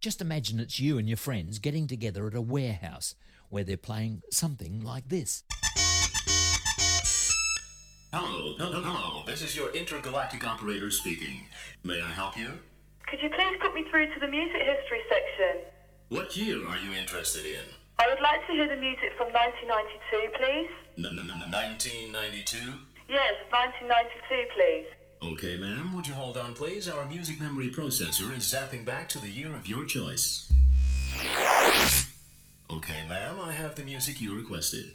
Just imagine it's you and your friends getting together at a warehouse where they're playing something like this. Hello, hello, hello. This is your intergalactic operator speaking. May I help you? Could you please put me through to the music history section? What year are you interested in? I would like to hear the music from 1992, please. N- n- n- 1992? Yes, 1992, please. Okay, ma'am. Would you hold on, please? Our music memory processor is zapping back to the year of your choice. Okay, ma'am. I have the music you requested.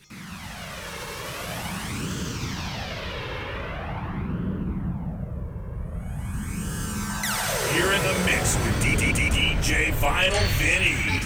You're in the mix with DJ Vinyl Vinny.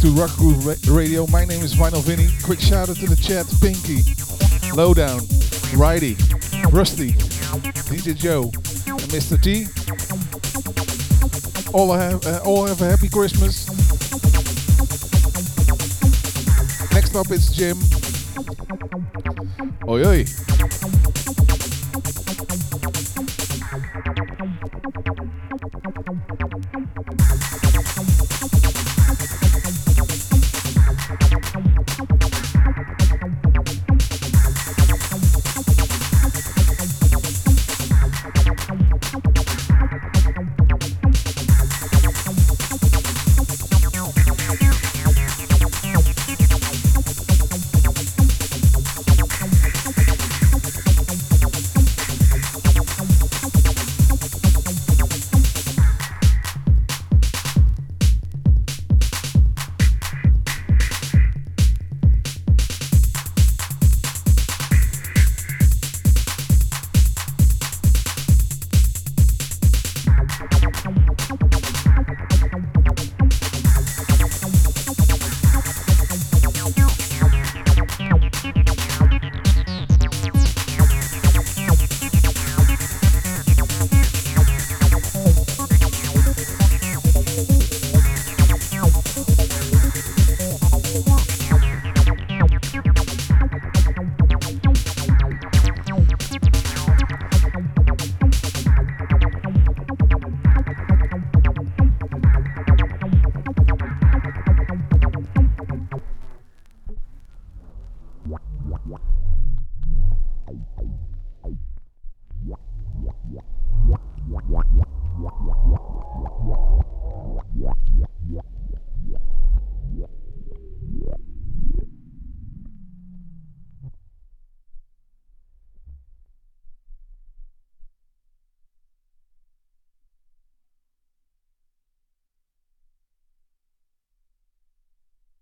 To Rock Groove Ra- Radio. My name is Vinyl Vinny. Quick shout out to the chat Pinky, Lowdown, Righty, Rusty, DJ Joe, and Mr. T. All have, uh, all have a happy Christmas. Next up, it's Jim. Oi, oi.